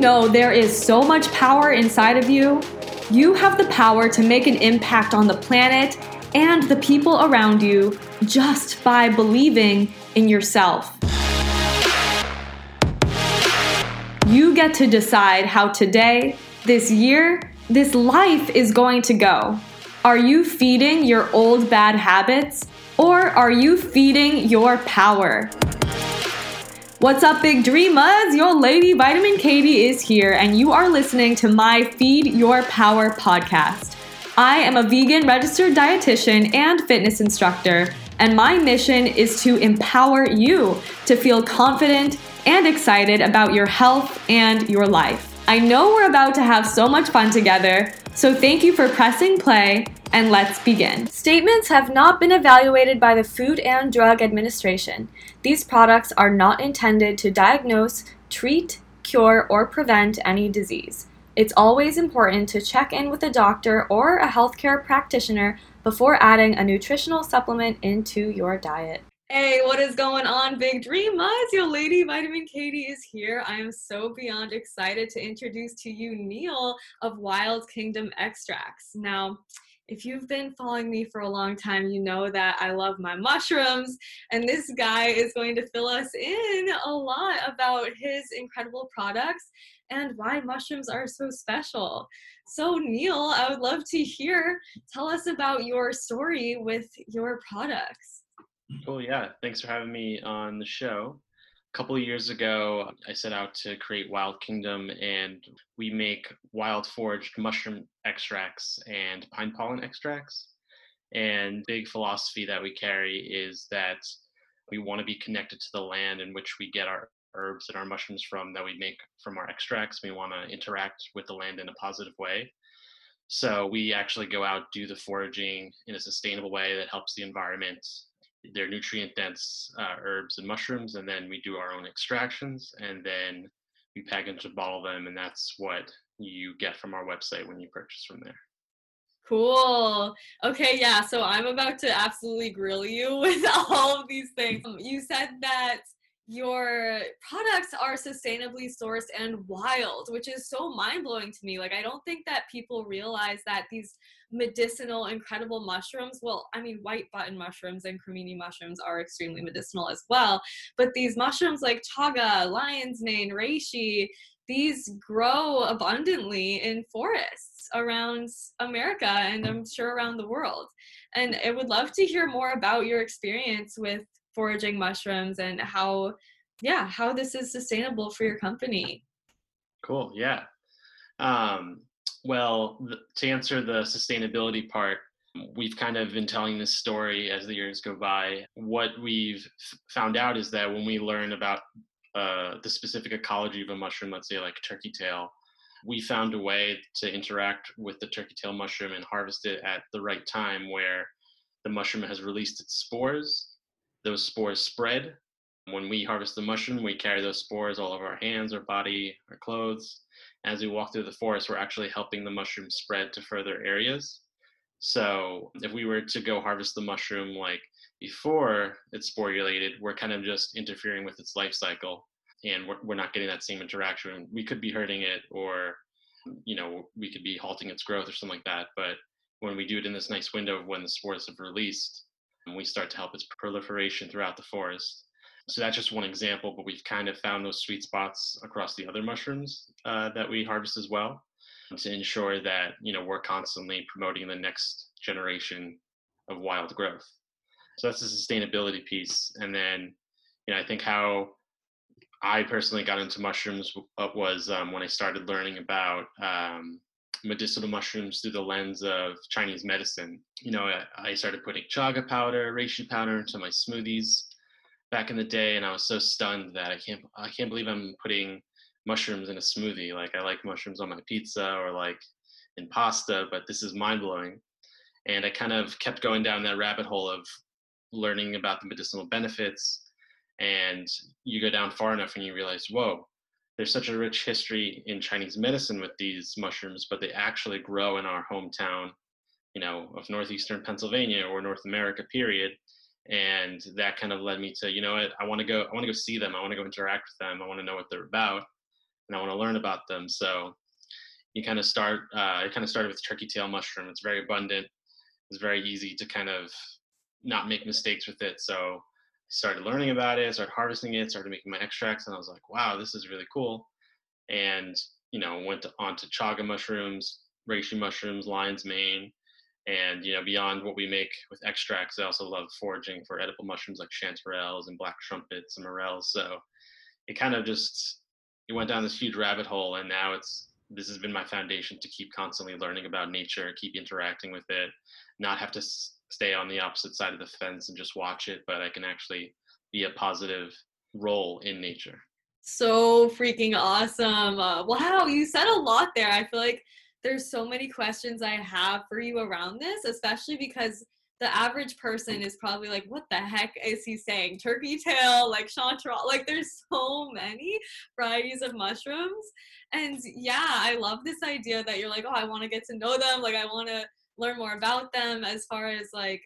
know there is so much power inside of you? You have the power to make an impact on the planet and the people around you just by believing in yourself. You get to decide how today, this year, this life is going to go. Are you feeding your old bad habits or are you feeding your power? What's up, big dreamers? Your lady Vitamin Katie is here, and you are listening to my Feed Your Power podcast. I am a vegan registered dietitian and fitness instructor, and my mission is to empower you to feel confident and excited about your health and your life. I know we're about to have so much fun together, so thank you for pressing play and let's begin. Statements have not been evaluated by the Food and Drug Administration. These products are not intended to diagnose, treat, cure, or prevent any disease. It's always important to check in with a doctor or a healthcare practitioner before adding a nutritional supplement into your diet. Hey, what is going on, Big Dreamers? Your lady Vitamin Katie is here. I am so beyond excited to introduce to you Neil of Wild Kingdom Extracts. Now, if you've been following me for a long time, you know that I love my mushrooms, and this guy is going to fill us in a lot about his incredible products and why mushrooms are so special. So, Neil, I would love to hear. Tell us about your story with your products. Cool. Yeah. Thanks for having me on the show. A couple of years ago, I set out to create Wild Kingdom, and we make wild foraged mushroom extracts and pine pollen extracts. And big philosophy that we carry is that we want to be connected to the land in which we get our herbs and our mushrooms from that we make from our extracts. We want to interact with the land in a positive way. So we actually go out, do the foraging in a sustainable way that helps the environment they're nutrient dense uh, herbs and mushrooms, and then we do our own extractions, and then we package and bottle them, and that's what you get from our website when you purchase from there. Cool. Okay, yeah. So I'm about to absolutely grill you with all of these things. You said that your products are sustainably sourced and wild, which is so mind blowing to me. Like, I don't think that people realize that these medicinal, incredible mushrooms, well, I mean, white button mushrooms and cremini mushrooms are extremely medicinal as well. But these mushrooms like chaga, lion's mane, reishi, these grow abundantly in forests around America and I'm sure around the world. And I would love to hear more about your experience with foraging mushrooms and how yeah how this is sustainable for your company. Cool yeah. Um, well th- to answer the sustainability part we've kind of been telling this story as the years go by. What we've f- found out is that when we learn about uh, the specific ecology of a mushroom let's say like turkey tail we found a way to interact with the turkey tail mushroom and harvest it at the right time where the mushroom has released its spores those spores spread. When we harvest the mushroom, we carry those spores all over our hands, our body, our clothes. As we walk through the forest, we're actually helping the mushroom spread to further areas. So if we were to go harvest the mushroom like before it's sporulated, we're kind of just interfering with its life cycle and we're, we're not getting that same interaction. We could be hurting it or, you know, we could be halting its growth or something like that. But when we do it in this nice window of when the spores have released, and we start to help its proliferation throughout the forest. So that's just one example, but we've kind of found those sweet spots across the other mushrooms uh, that we harvest as well to ensure that you know we're constantly promoting the next generation of wild growth. So that's the sustainability piece, and then you know I think how I personally got into mushrooms was um, when I started learning about um, medicinal mushrooms through the lens of Chinese medicine. You know, I, started putting chaga powder, reishi powder into my smoothies back in the day, and I was so stunned that I can't I can't believe I'm putting mushrooms in a smoothie. Like I like mushrooms on my pizza or like in pasta, but this is mind blowing. And I kind of kept going down that rabbit hole of learning about the medicinal benefits. And you go down far enough and you realize, whoa, there's such a rich history in Chinese medicine with these mushrooms, but they actually grow in our hometown, you know, of northeastern Pennsylvania or North America, period. And that kind of led me to, you know what, I want to go, I want to go see them. I want to go interact with them. I want to know what they're about. and I want to learn about them. So you kind of start. Uh, I kind of started with turkey tail mushroom. It's very abundant. It's very easy to kind of not make mistakes with it. So started learning about it, started harvesting it, started making my extracts, and I was like, wow, this is really cool. And you know, went to, on to chaga mushrooms, reishi mushrooms, lion's mane, and you know, beyond what we make with extracts, I also love foraging for edible mushrooms like chanterelles and black trumpets and morels. So it kind of just it went down this huge rabbit hole, and now it's this has been my foundation to keep constantly learning about nature, keep interacting with it, not have to stay on the opposite side of the fence and just watch it, but I can actually be a positive role in nature. So freaking awesome. Uh, wow, you said a lot there. I feel like there's so many questions I have for you around this, especially because the average person is probably like, what the heck is he saying? Turkey tail, like chanterelle, like there's so many varieties of mushrooms. And yeah, I love this idea that you're like, oh, I want to get to know them. Like I want to learn more about them as far as like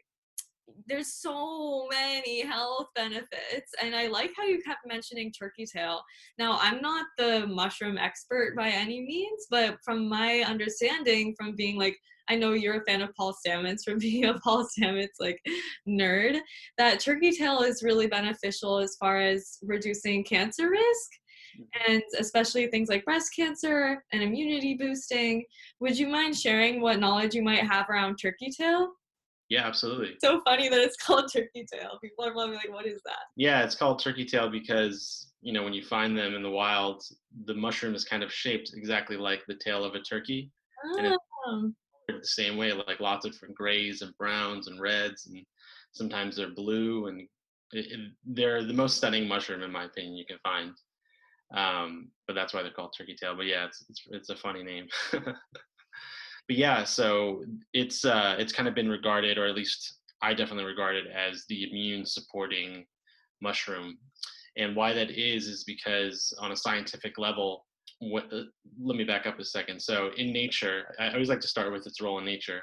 there's so many health benefits and i like how you kept mentioning turkey tail. Now i'm not the mushroom expert by any means but from my understanding from being like i know you're a fan of paul stamets from being a paul stamets like nerd that turkey tail is really beneficial as far as reducing cancer risk and especially things like breast cancer and immunity boosting. Would you mind sharing what knowledge you might have around turkey tail? Yeah, absolutely. So funny that it's called turkey tail. People are probably like, what is that? Yeah, it's called turkey tail because, you know, when you find them in the wild, the mushroom is kind of shaped exactly like the tail of a turkey. Oh. And it's oh. the same way, like lots of different grays and browns and reds, and sometimes they're blue. And it, it, they're the most stunning mushroom, in my opinion, you can find. Um, but that's why they're called turkey tail. But yeah, it's, it's, it's a funny name. but yeah, so it's uh, it's kind of been regarded, or at least I definitely regard it as the immune supporting mushroom. And why that is is because on a scientific level, what, uh, let me back up a second. So in nature, I always like to start with its role in nature.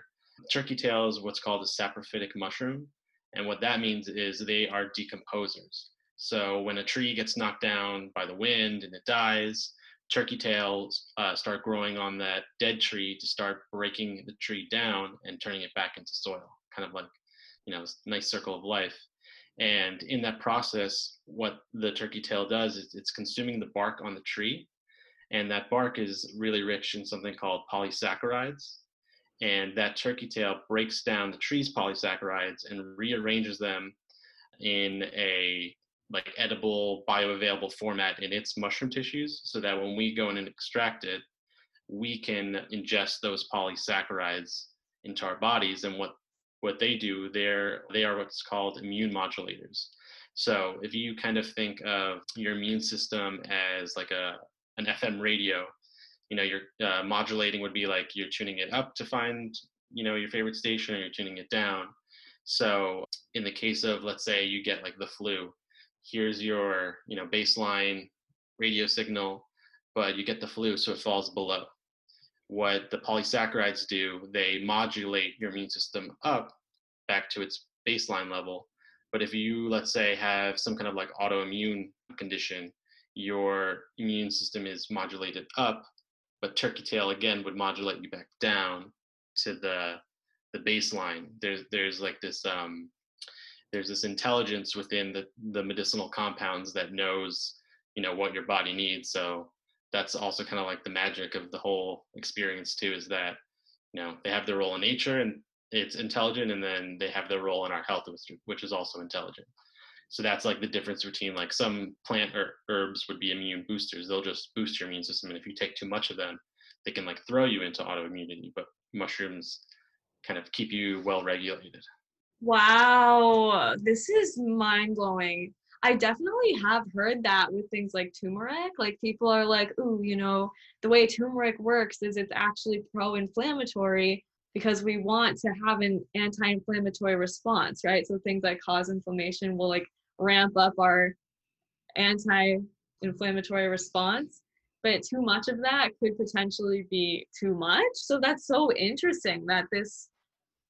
Turkey tail is what's called a saprophytic mushroom, and what that means is they are decomposers. So when a tree gets knocked down by the wind and it dies, turkey tails uh, start growing on that dead tree to start breaking the tree down and turning it back into soil, kind of like, you know, nice circle of life. And in that process, what the turkey tail does is it's consuming the bark on the tree. And that bark is really rich in something called polysaccharides. And that turkey tail breaks down the tree's polysaccharides and rearranges them in a like edible bioavailable format in its mushroom tissues so that when we go in and extract it we can ingest those polysaccharides into our bodies. And what what they do they're they are what's called immune modulators. So if you kind of think of your immune system as like a an fm radio you know you're uh, modulating would be like you're tuning it up to find you know your favorite station or you're tuning it down. So in the case of let's say you get like the flu here's your you know baseline radio signal but you get the flu so it falls below. What the polysaccharides do they modulate your immune system up back to its baseline level. But if you let's say have some kind of like autoimmune condition your immune system is modulated up but turkey tail again would modulate you back down to the the baseline. There's there's like this um there's this intelligence within the, the medicinal compounds that knows you know what your body needs. So that's also kind of like the magic of the whole experience too is that you know they have their role in nature and it's intelligent and then they have their role in our health which, is also intelligent. So that's like the difference between like some plant or herbs would be immune boosters. They'll just boost your immune system and if you take too much of them they can like throw you into autoimmunity but mushrooms kind of keep you well regulated Wow, this is mind blowing. I definitely have heard that with things like turmeric. Like people are like, ooh, you know, the way turmeric works is it's actually pro inflammatory because we want to have an anti inflammatory response, right? So things that cause inflammation will like ramp up our anti inflammatory response. But too much of that could potentially be too much. So that's so interesting that this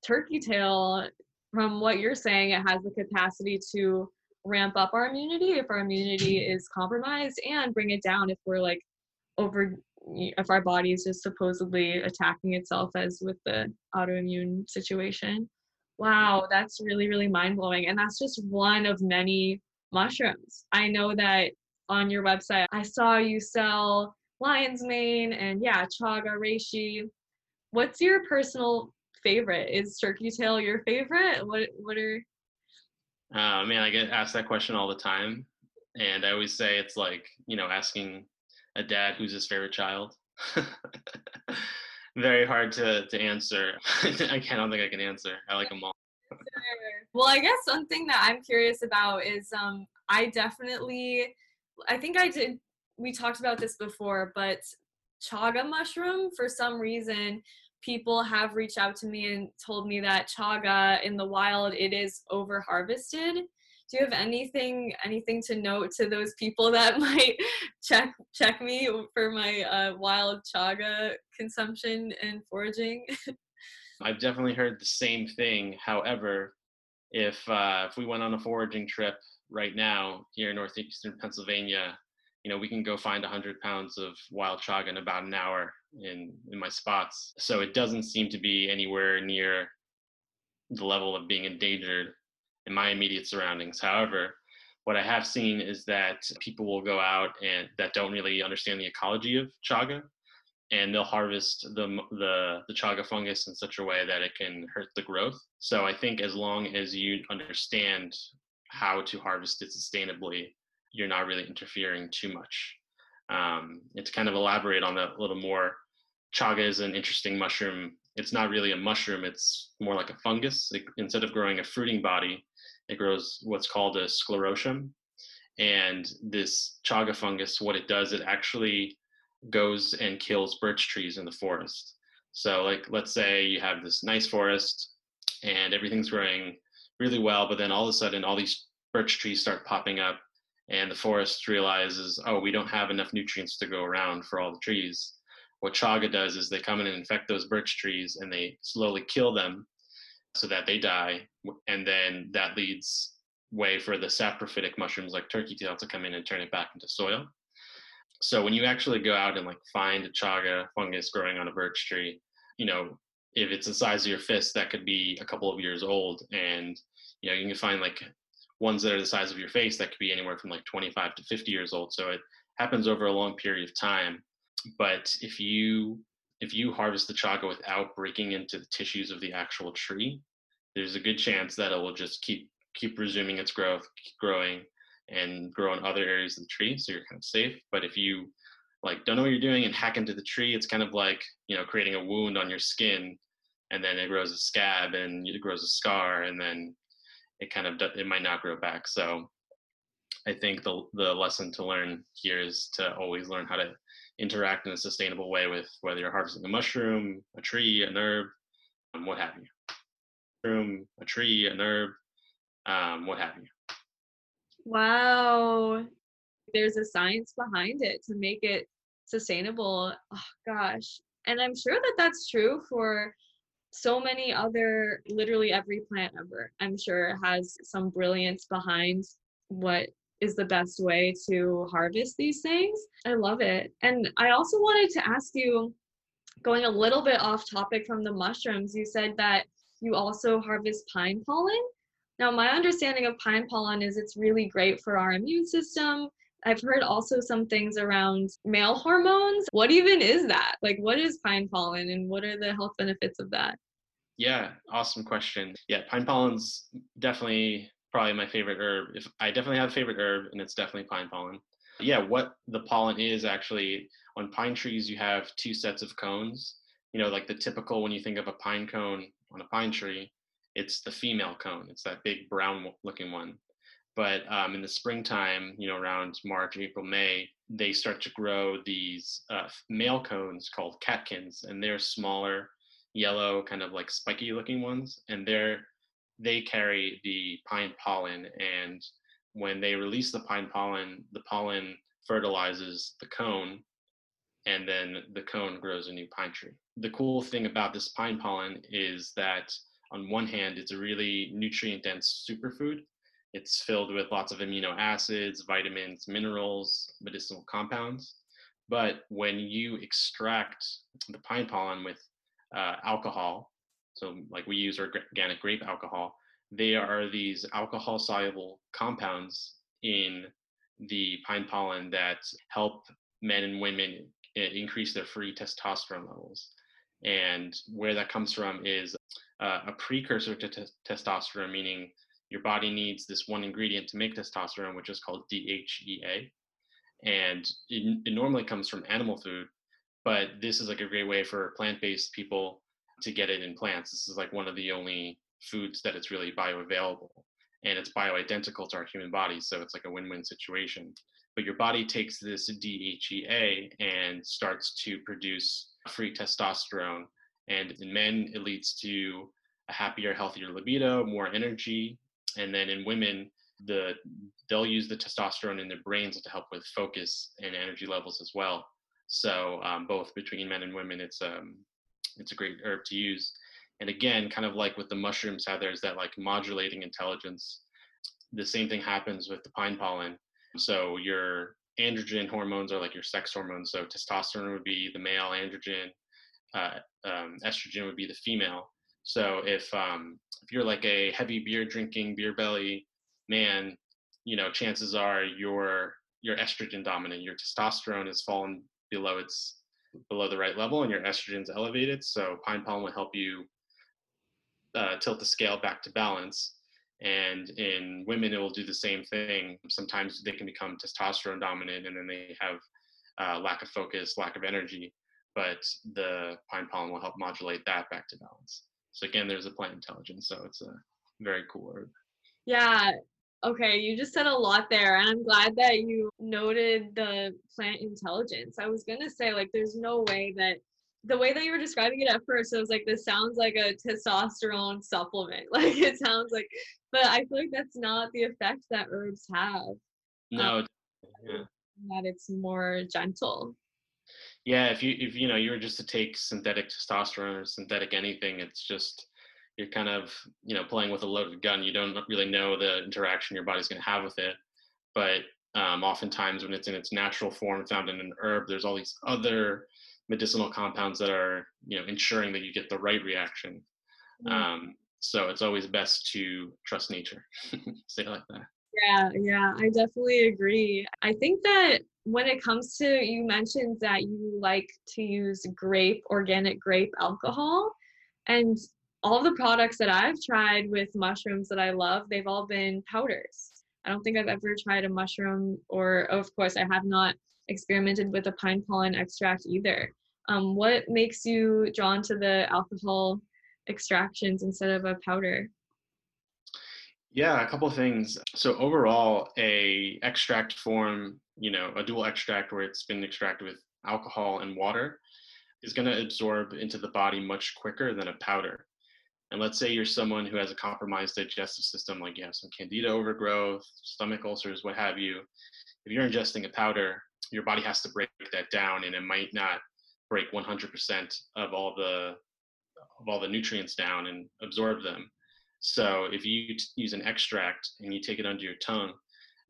turkey tail from what you're saying, it has the capacity to ramp up our immunity if our immunity is compromised and bring it down if we're like over if our body is just supposedly attacking itself as with the autoimmune situation. Wow, that's really, really mind blowing. And that's just one of many mushrooms. I know that on your website, I saw you sell lion's mane and yeah, chaga, reishi. What's your personal favorite? Is turkey tail your favorite? What what are uh, man, I get asked that question all the time, and I always say it's like you know asking a dad who's his favorite child. Very hard to to answer. I can't. I don't think I can answer. I like them all. well, I guess one thing that I'm curious about is um, I definitely, I think I did. We talked about this before, but chaga mushroom for some reason people have reached out to me and told me that chaga in the wild it is over harvested do you have anything anything to note to those people that might check check me for my uh, wild chaga consumption and foraging? I've definitely heard the same thing. However if uh, if we went on a foraging trip right now here in northeastern pennsylvania you know we can go find 100 pounds of wild chaga in about an hour in in my spots. So it doesn't seem to be anywhere near the level of being endangered in my immediate surroundings. However, what I have seen is that people will go out and that don't really understand the ecology of chaga, and they'll harvest the the the chaga fungus in such a way that it can hurt the growth. So I think as long as you understand how to harvest it sustainably, you're not really interfering too much. Um, and to kind of elaborate on that a little more, chaga is an interesting mushroom. It's not really a mushroom, it's more like a fungus. It, instead of growing a fruiting body, it grows what's called a sclerotium. And this chaga fungus, what it does, it actually goes and kills birch trees in the forest. So, like, let's say you have this nice forest and everything's growing really well, but then all of a sudden, all these birch trees start popping up and the forest realizes, oh, we don't have enough nutrients to go around for all the trees. What chaga does is they come in and infect those birch trees and they slowly kill them so that they die. And then that leads way for the saprophytic mushrooms like turkey tail to come in and turn it back into soil. So when you actually go out and like find a chaga fungus growing on a birch tree, you know, if it's the size of your fist, that could be a couple of years old. And, you know, you can find like ones that are the size of your face that could be anywhere from like 25 to 50 years old. So it happens over a long period of time. But if you if you harvest the chaga without breaking into the tissues of the actual tree there's a good chance that it will just keep keep resuming its growth keep growing and grow in other areas of the tree so you're kind of safe. But if you like don't know what you're doing and hack into the tree it's kind of like you know creating a wound on your skin and then it grows a scab and it grows a scar and then it kind of it might not grow back. So I think the the lesson to learn here is to always learn how to interact in a sustainable way with whether you're harvesting a mushroom, a tree, an herb, um, what have you. Mushroom, a tree, an herb, um, what have you. Wow. There's a science behind it to make it sustainable. Oh, gosh. And I'm sure that that's true for so many other literally every plant ever i'm sure has some brilliance behind what is the best way to harvest these things. I love it. And i also wanted to ask you going a little bit off topic from the mushrooms you said that you also harvest pine pollen. Now my understanding of pine pollen is it's really great for our immune system I've heard also some things around male hormones. What even is that? Like, what is pine pollen and what are the health benefits of that? Yeah, awesome question. Yeah, pine pollen's definitely probably my favorite herb. If I definitely have a favorite herb, and it's definitely pine pollen. Yeah, what the pollen is actually on pine trees, you have two sets of cones. You know, like the typical when you think of a pine cone on a pine tree, it's the female cone. It's that big brown looking one. But um, in the springtime, you know, around March, April, May, they start to grow these uh, male cones called catkins, and they're smaller, yellow, kind of like spiky looking ones, and they're they carry the pine pollen. And when they release the pine pollen, the pollen fertilizes the cone, and then the cone grows a new pine tree. The cool thing about this pine pollen is that on one hand, it's a really nutrient dense superfood it's filled with lots of amino acids, vitamins, minerals, medicinal compounds. But when you extract the pine pollen with uh, alcohol, so like we use organic grape alcohol, they are these alcohol soluble compounds in the pine pollen that help men and women increase their free testosterone levels. And where that comes from is uh, a precursor to t- testosterone, meaning your body needs this one ingredient to make testosterone, which is called DHEA. And it, it normally comes from animal food, but this is like a great way for plant based people to get it in plants. This is like one of the only foods that it's really bioavailable and it's bioidentical to our human body. So it's like a win win situation. But your body takes this DHEA and starts to produce free testosterone. And in men, it leads to a happier, healthier libido, more energy. And then in women, the they'll use the testosterone in their brains to help with focus and energy levels as well. So um, both between men and women, it's um, it's a great herb to use. And again, kind of like with the mushrooms, how there's that like modulating intelligence. The same thing happens with the pine pollen. So your androgen hormones are like your sex hormones. So testosterone would be the male androgen, uh, um, estrogen would be the female. So if um, if you're like a heavy beer drinking, beer belly man, you know, chances are your your estrogen dominant. Your testosterone has fallen below its below the right level, and your estrogen's elevated. So pine pollen will help you uh, tilt the scale back to balance. And in women, it will do the same thing. Sometimes they can become testosterone dominant and then they have uh, lack of focus, lack of energy. But the pine pollen will help modulate that back to balance. So again, there's a plant intelligence. So it's a very cool herb. Yeah. Okay. You just said a lot there. And I'm glad that you noted the plant intelligence. I was going to say, like, there's no way that the way that you were describing it at first, it was like this sounds like a testosterone supplement. Like it sounds like, but I feel like that's not the effect that herbs have. No, um, yeah. that it's more gentle. Yeah, if you if you know you were just to take synthetic testosterone or synthetic anything, it's just you're kind of you know playing with a loaded gun. You don't really know the interaction your body's going to have with it. But um, oftentimes, when it's in its natural form, found in an herb, there's all these other medicinal compounds that are you know ensuring that you get the right reaction mm. um, so it's always best to trust nature say it like that yeah yeah i definitely agree i think that when it comes to you mentioned that you like to use grape organic grape alcohol and all the products that i've tried with mushrooms that i love they've all been powders i don't think i've ever tried a mushroom or of course i have not experimented with a pine pollen extract either um, what makes you drawn to the alcohol extractions instead of a powder? Yeah, a couple things. So overall, a extract form, you know, a dual extract where it's been extracted with alcohol and water is going to absorb into the body much quicker than a powder. And let's say you're someone who has a compromised digestive system, like you have some candida overgrowth, stomach ulcers, what have you. If you're ingesting a powder, your body has to break that down and it might not break 100% of all the of all the nutrients down and absorb them. So if you use an extract and you take it under your tongue,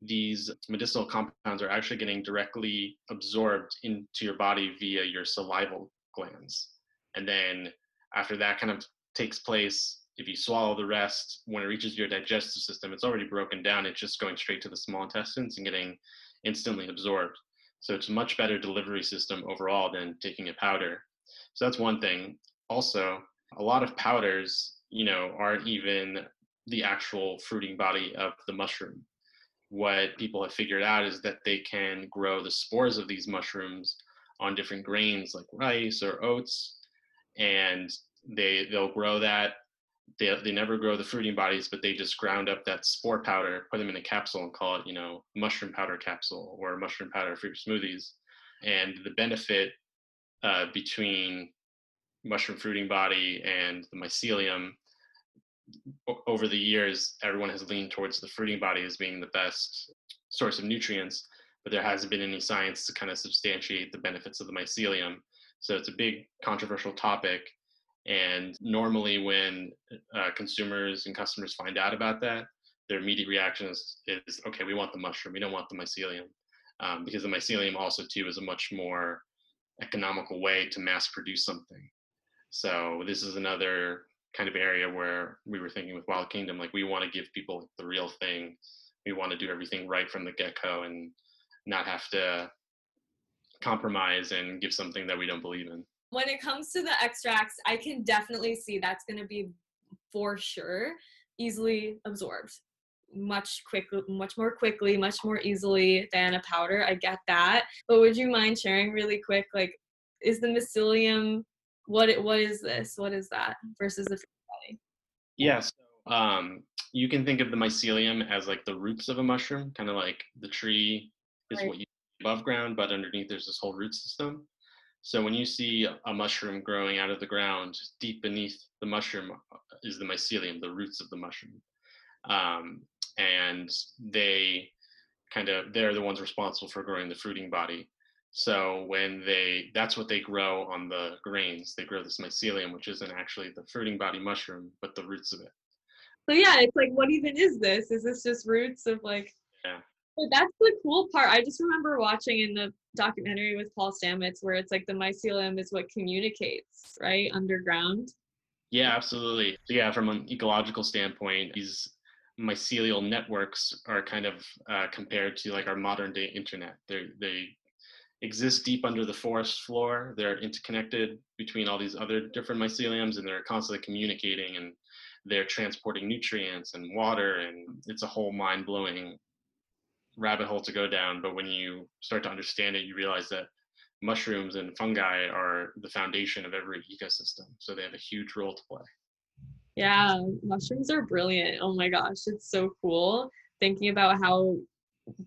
these medicinal compounds are actually getting directly absorbed into your body via your salival glands. And then after that kind of takes place, if you swallow the rest, when it reaches your digestive system, it's already broken down. It's just going straight to the small intestines and getting instantly absorbed. So it's a much better delivery system overall than taking a powder. So that's one thing. Also, a lot of powders, you know, aren't even the actual fruiting body of the mushroom. What people have figured out is that they can grow the spores of these mushrooms on different grains like rice or oats, and they they'll grow that they, they never grow the fruiting bodies, but they just ground up that spore powder, put them in a capsule, and call it, you know, mushroom powder capsule or mushroom powder fruit smoothies. And the benefit uh, between mushroom fruiting body and the mycelium over the years, everyone has leaned towards the fruiting body as being the best source of nutrients, but there hasn't been any science to kind of substantiate the benefits of the mycelium. So it's a big controversial topic and normally, when uh, consumers and customers find out about that, their immediate reaction is, is, okay, we want the mushroom, we don't want the mycelium. um, because the mycelium also too is a much more economical way to mass produce something. So this is another kind of area where we were thinking with Wild Kingdom, like we want to give people the real thing. We want to do everything right from the get go and not have to compromise and give something that we don't believe in. When it comes to the extracts, I can definitely see that's going to be for sure easily absorbed much quick much more quickly much more easily than a powder i get that but would you mind sharing really quick like is the mycelium what it what is this? What is that versus the fruit body? Yes yeah, so, um you can think of the mycelium as like the roots of a mushroom kind of like the tree is right. what you above ground but underneath there's this whole root system. So when you see a mushroom growing out of the ground deep beneath the mushroom uh, is the mycelium the roots of the mushroom. Um, and they kind of they're the ones responsible for growing the fruiting body so when they that's what they grow on the grains. They grow this mycelium which isn't actually the fruiting body mushroom but the roots of it. So yeah it's like what even is this? Is this just roots of like yeah. But that's the cool part. I just remember watching in the documentary with paul stamets where it's like the mycelium is what communicates right underground. Yeah absolutely. Yeah from an ecological standpoint these mycelial networks are kind of uh, compared to like our modern day internet. They they exist deep under the forest floor. They're interconnected between all these other different myceliums, and they're constantly communicating and they're transporting nutrients and water, and it's a whole mind blowing rabbit hole to go down. But when you start to understand it, you realize that mushrooms and fungi are the foundation of every ecosystem. So they have a huge role to play. Yeah, mushrooms are brilliant. Oh my gosh, it's so cool thinking about how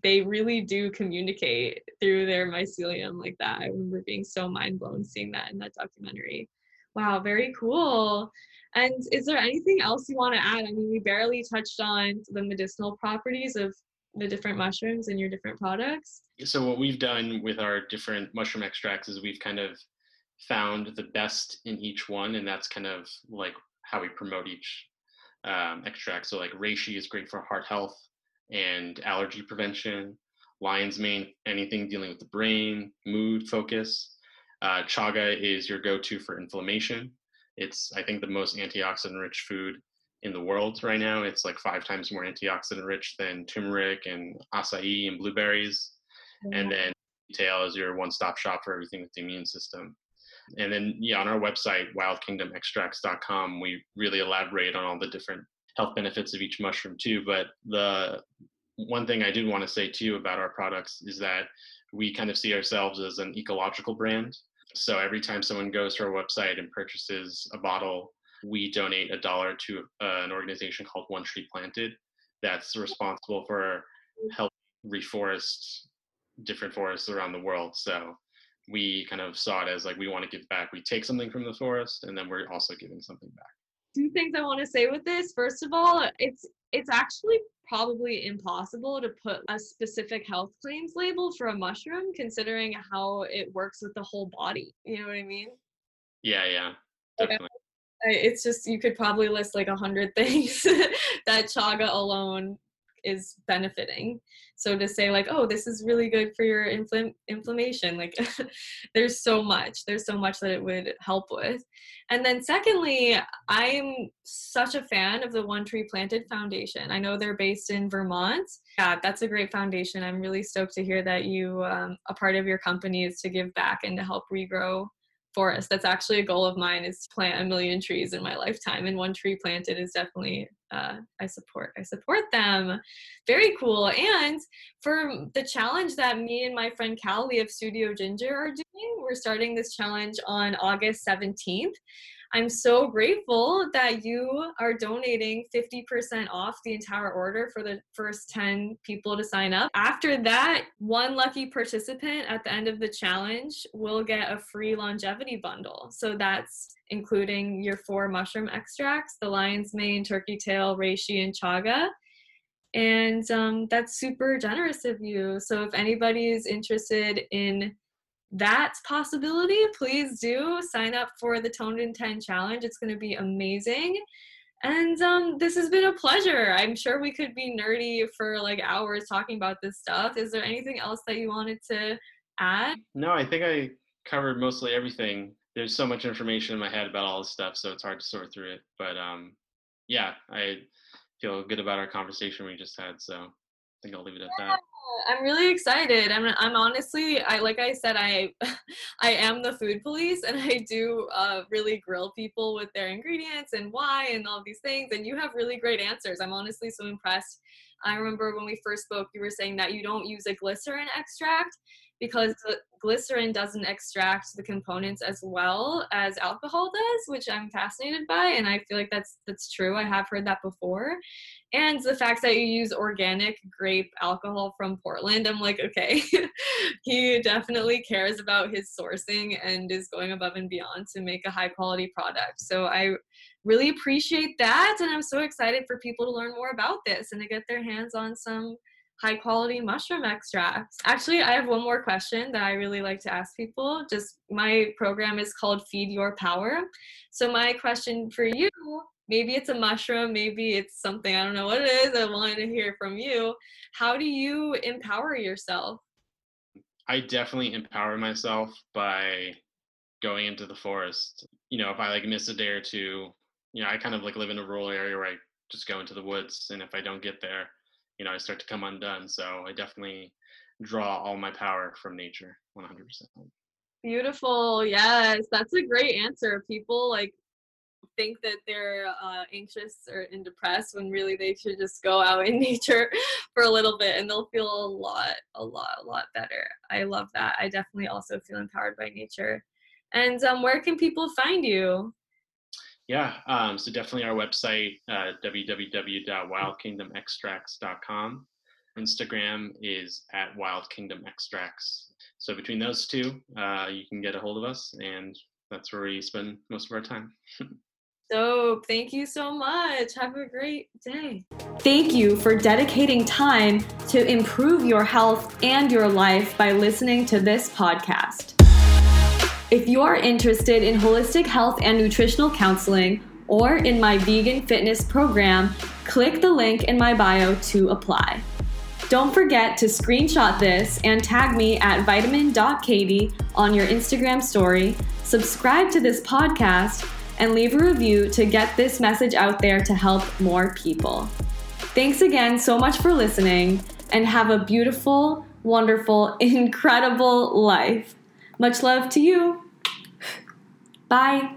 they really do communicate through their mycelium like that. I remember being so mind blown seeing that in that documentary. Wow, very cool. And is there anything else you want to add? I mean, we barely touched on the medicinal properties of the different mushrooms and your different products. So, what we've done with our different mushroom extracts is we've kind of found the best in each one, and that's kind of like how we promote each um, extract. So like reishi is great for heart health and allergy prevention. Lion's mane, anything dealing with the brain, mood, focus. Uh, chaga is your go-to for inflammation. It's I think the most antioxidant-rich food in the world right now. It's like five times more antioxidant-rich than turmeric and acai and blueberries. Mm-hmm. And then tail is your one-stop shop for everything with the immune system. And then, yeah, on our website, wildkingdomextracts.com, we really elaborate on all the different health benefits of each mushroom too. But the one thing I did want to say too about our products is that we kind of see ourselves as an ecological brand. So every time someone goes to our website and purchases a bottle, we donate a dollar to uh, an organization called One Tree Planted that's responsible for helping reforest different forests around the world. So we kind of saw it as like we want to give back. We take something from the forest and then we're also giving something back. Two things I want to say with this. First of all, it's it's actually probably impossible to put a specific health claims label for a mushroom considering how it works with the whole body. You know what I mean? Yeah, yeah. Definitely. It's just you could probably list like a hundred things that chaga alone is benefiting. So to say like oh this is really good for your infl- inflammation like there's so much there's so much that it would help with. And then secondly i'm such a fan of the one tree planted foundation. I know they're based in vermont. Yeah that's a great foundation. I'm really stoked to hear that you um, a part of your company is to give back and to help regrow forest. That's actually a goal of mine is to plant a million trees in my lifetime. And one tree planted is definitely uh, I support. I support them. Very cool. And for the challenge that me and my friend Callie of Studio Ginger are doing, we're starting this challenge on August 17th. I'm so grateful that you are donating 50% off the entire order for the first 10 people to sign up. After that, one lucky participant at the end of the challenge will get a free longevity bundle. So that's including your four mushroom extracts the lion's mane, turkey tail, reishi, and chaga. And um, that's super generous of you. So if anybody is interested in that possibility, please do sign up for the Toned in 10 challenge. It's going to be amazing. And um, this has been a pleasure. I'm sure we could be nerdy for like hours talking about this stuff. Is there anything else that you wanted to add? No, I think I covered mostly everything. There's so much information in my head about all this stuff, so it's hard to sort through it. But um, yeah, I feel good about our conversation we just had. So I think I'll leave it at that. I'm really excited. I'm I'm honestly I like I said I I am the food police and I do uh, really grill people with their ingredients and why and all these things and you have really great answers. I'm honestly so impressed. I remember when we first spoke you were saying that you don't use a glycerin extract because glycerin doesn't extract the components as well as alcohol does, which I'm fascinated by, and I feel like that's that's true. I have heard that before, and the fact that you use organic grape alcohol from Portland, I'm like, okay, he definitely cares about his sourcing and is going above and beyond to make a high quality product. So I really appreciate that, and I'm so excited for people to learn more about this and to get their hands on some high quality mushroom extracts. Actually, I have one more question that I really like to ask people. Just my program is called Feed Your Power. So, my question for you maybe it's a mushroom, maybe it's something, I don't know what it is. I wanted to hear from you. How do you empower yourself? I definitely empower myself by going into the forest. You know, if I like miss a day or two, you know, I kind of like live in a rural area where I just go into the woods. And if I don't get there, you know, I start to come undone. So I definitely draw all my power from nature 100%. Beautiful. Yes, that's a great answer. People like think that they're uh, anxious or and depressed when really they should just go out in nature for a little bit and they'll feel a lot, a lot, a lot better. I love that. I definitely also feel empowered by nature. And um, where can people find you? Yeah, um, so definitely our website, uh, www.wildkingdomextracts.com. Instagram is at Wild Kingdom Extracts. So between those two, uh, you can get a hold of us, and that's where we spend most of our time. So, thank you so much. Have a great day. Thank you for dedicating time to improve your health and your life by listening to this podcast. If you are interested in holistic health and nutritional counseling or in my vegan fitness program, click the link in my bio to apply. Don't forget to screenshot this and tag me at vitamin.katie on your Instagram story, subscribe to this podcast, and leave a review to get this message out there to help more people. Thanks again so much for listening and have a beautiful, wonderful, incredible life. Much love to you. Bye.